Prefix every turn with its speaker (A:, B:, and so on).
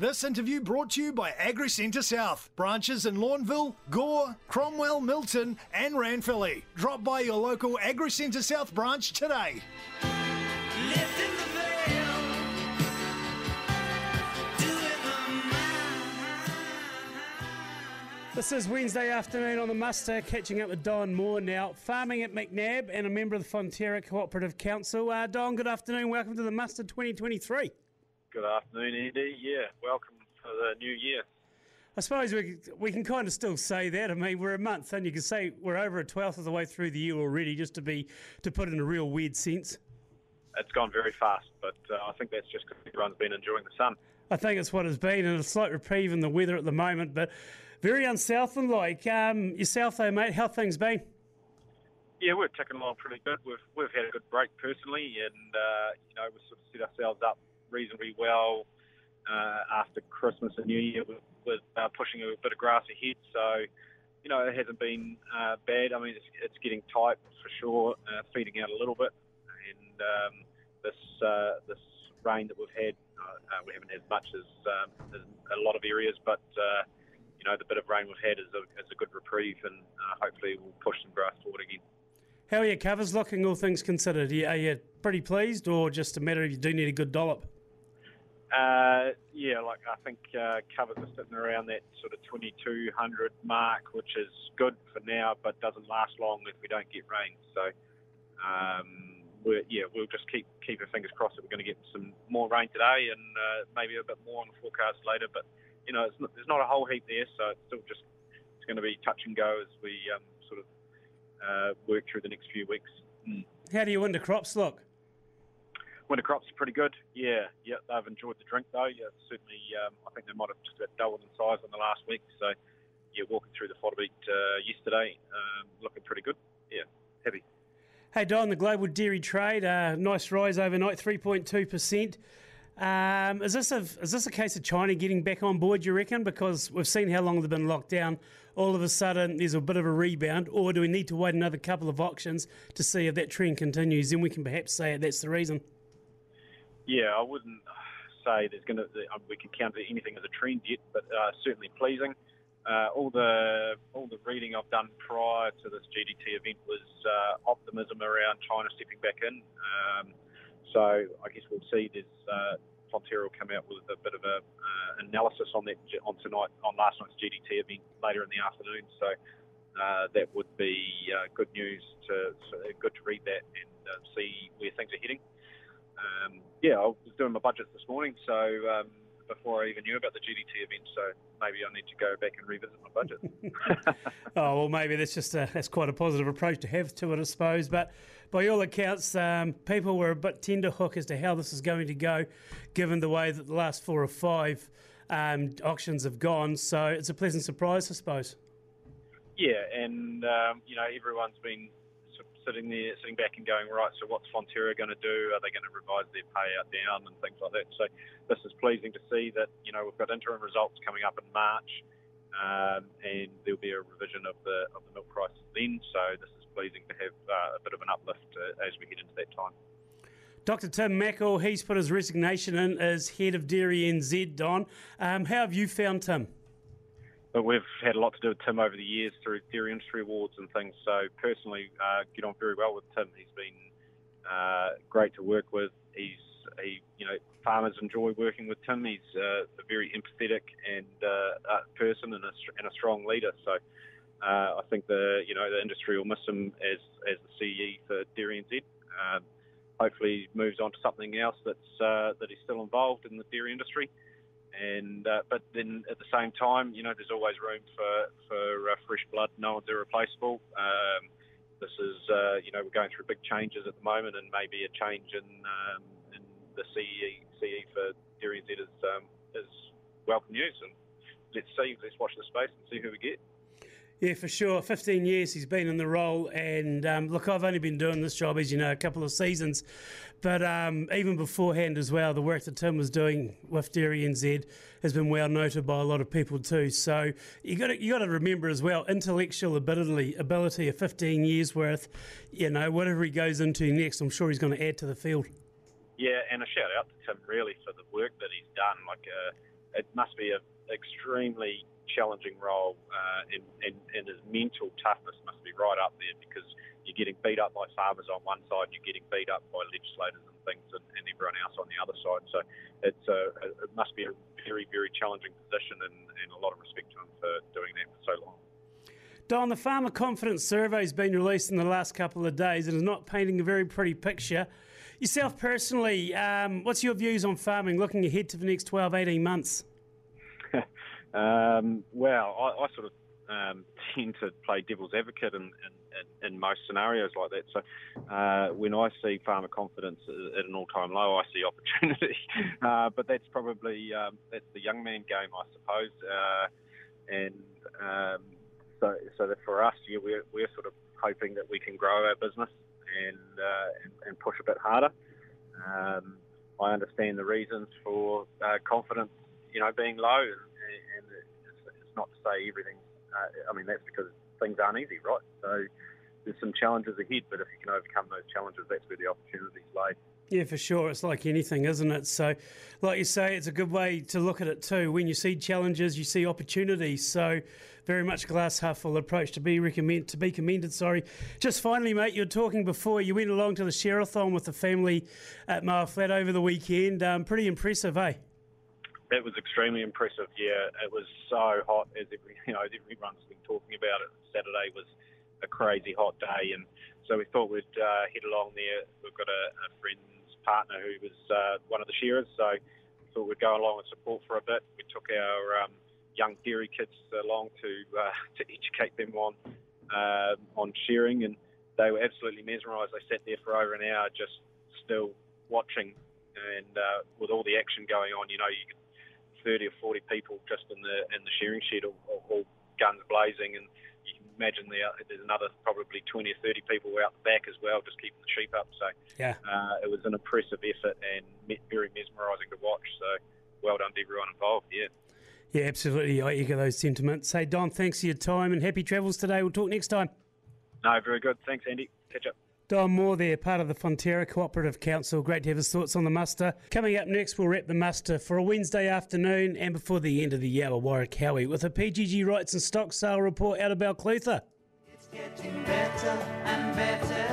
A: This interview brought to you by AgriCentre South. Branches in Lawnville, Gore, Cromwell, Milton, and Ranfurly. Drop by your local AgriCentre South branch today.
B: This is Wednesday afternoon on the muster, catching up with Don Moore now, farming at McNab and a member of the Fonterra Cooperative Council. Uh, Don, good afternoon. Welcome to the muster 2023.
C: Good afternoon, Andy. Yeah, welcome for the new year.
B: I suppose we, we can kind of still say that. I mean, we're a month and you can say we're over a twelfth of the way through the year already, just to be to put in a real weird sense.
C: It's gone very fast, but uh, I think that's just because everyone's been enjoying the sun.
B: I think it's what it's been, and a slight reprieve in the weather at the moment, but very unsouthland like. Um, yourself, though, mate, how things been?
C: Yeah, we're ticking along pretty good. We've we've had a good break personally, and uh, you know we've sort of set ourselves up reasonably well uh, after Christmas and New Year with, with uh, pushing a bit of grass ahead. So you know it hasn't been uh, bad. I mean it's, it's getting tight for sure, uh, feeding out a little bit, and um, this uh, this rain that we've had, uh, uh, we haven't had much as, um, as a lot of areas, but uh, you know, the bit of rain we've had is a, is a good reprieve, and uh, hopefully we'll push some grass forward again.
B: How are your covers looking, all things considered? Are you, are you pretty pleased, or just a matter of you do need a good dollop?
C: Uh, yeah, like I think uh, covers are sitting around that sort of 2200 mark, which is good for now, but doesn't last long if we don't get rain. So, um, we're, yeah, we'll just keep keep our fingers crossed that we're going to get some more rain today and uh, maybe a bit more on the forecast later. But you know, not, there's not a whole heap there, so it's still just it's going to be touch and go as we um, sort of uh, work through the next few weeks.
B: Mm. How do your winter crops look?
C: Winter crops are pretty good. Yeah, yeah, they've enjoyed the drink though. Yeah, certainly. Um, I think they might have just about doubled in size in the last week. So, yeah, walking through the fodder beet uh, yesterday, um, looking pretty good. Yeah, happy.
B: Hey Don, the global dairy trade, uh, nice rise overnight, three point two percent. Um, is this a is this a case of China getting back on board? You reckon? Because we've seen how long they've been locked down. All of a sudden, there's a bit of a rebound, or do we need to wait another couple of auctions to see if that trend continues? Then we can perhaps say that's the reason.
C: Yeah, I wouldn't say there's going to we can count anything as a trend yet, but uh, certainly pleasing. Uh, all the all the reading I've done prior to this GDT event was uh, optimism around China stepping back in. Um, so I guess we'll see. There's uh, Fonterra will come out with a bit of a uh, analysis on that on tonight on last night's GDT event later in the afternoon. So uh, that would be uh, good news to so good to read that and uh, see where things are heading. Um, yeah, I was doing my budgets this morning, so um, before I even knew about the GDT event, so maybe I need to go back and revisit my budget.
B: oh well, maybe that's just a, that's quite a positive approach to have to it, I suppose. But by all accounts, um, people were a bit tenderhook as to how this is going to go, given the way that the last four or five um, auctions have gone. So it's a pleasant surprise, I suppose.
C: Yeah, and um, you know everyone's been sitting there, sitting back and going, right. So what's Fonterra going to do? Are they going to revise their payout down and things like that? So this is pleasing to see that you know we've got interim results coming up in March, um, and there'll be a revision of the of the milk prices then. So this is pleasing to have uh, a bit of an uplift uh, as we head into that time.
B: Dr. Tim Mackle, he's put his resignation in as head of Dairy NZ, Don. Um, how have you found Tim?
C: But we've had a lot to do with Tim over the years through Dairy Industry Awards and things. So personally, uh, get on very well with Tim. He's been uh, great to work with. He's he, you know, farmers enjoy working with Tim. He's uh, a very empathetic and uh, person and a, and a strong leader. So uh, I think the you know the industry will miss him as as the CE for Dairy NZ. Um, hopefully, he moves on to something else that's uh, that he's still involved in the dairy industry. And uh, but then at the same time, you know, there's always room for for uh, fresh blood. No one's irreplaceable. Um, this is uh, you know we're going through big changes at the moment, and maybe a change in um, in the CE CE for Dairy NZ is um, is welcome news. And let's see, let's watch the space and see who we get.
B: Yeah, for sure. 15 years he's been in the role. And um, look, I've only been doing this job, as you know, a couple of seasons. But um, even beforehand as well, the work that Tim was doing with Dairy NZ has been well noted by a lot of people too. So you got you got to remember as well, intellectual ability, ability of 15 years worth. You know, whatever he goes into next, I'm sure he's going to add to the field.
C: Yeah, and a shout out to Tim really for the work that he's done. Like. Uh, it must be an extremely challenging role, uh, and, his mental toughness must be right up there because you're getting beat up by farmers on one side, you're getting beat up by legislators and things, and, and everyone else on the other side. So it's a, it must be a very, very challenging position, and, and a lot of respect to him for doing that for so long.
B: Don, the Farmer Confidence Survey has been released in the last couple of days and is not painting a very pretty picture. Yourself personally, um, what's your views on farming looking ahead to the next 12, 18 months?
C: um, well, I, I, sort of um, tend to play devil's advocate in, in, in, most scenarios like that. So uh, when I see farmer confidence at an all-time low, I see opportunity. uh, but that's probably um, that's the young man game, I suppose. Uh, and um, so, so that for us, yeah, we're, we're sort of hoping that we can grow our business and uh, and, and, push a bit harder. Um, I understand the reasons for uh, confidence, you know, being low, and, and it's, not to say everything. Uh, I mean, that's because things aren't easy, right? So there's some challenges ahead, but if you can overcome those challenges, that's where the opportunities lie.
B: Yeah, for sure. It's like anything, isn't it? So, like you say, it's a good way to look at it too. When you see challenges, you see opportunities. So, very much glass half full approach to be recommend to be commended. Sorry. Just finally, mate, you were talking before. You went along to the Sherathon with the family at Moa Flat over the weekend. Um, pretty impressive, eh?
C: It was extremely impressive. Yeah, it was so hot as every you know everyone's been talking about it. Saturday was a crazy hot day, and so we thought we'd uh, head along there. We've got a, a friend's partner who was uh, one of the shearers, so we thought we'd go along and support for a bit. We took our um, young dairy kids along to uh, to educate them on uh, on shearing, and they were absolutely mesmerised. They sat there for over an hour just still watching, and uh, with all the action going on, you know, you could 30 or 40 people just in the in the shearing shed, all, all guns blazing, and you can imagine there, there's another probably 20 or 30 people out the back as well, just keeping the sheep up. So
B: yeah,
C: uh, it was an impressive effort and very mesmerising to watch. So well done to everyone involved. Yeah.
B: Yeah, absolutely. I echo those sentiments. Hey, Don, thanks for your time and happy travels today. We'll talk next time.
C: No, very good. Thanks, Andy. Catch up.
B: Don Moore there, part of the Fonterra Cooperative Council. Great to have his thoughts on the muster. Coming up next, we'll wrap the muster for a Wednesday afternoon and before the end of the year, Warrakawi with a PGG Wrightson stock sale report out of Balclutha. It's getting better and better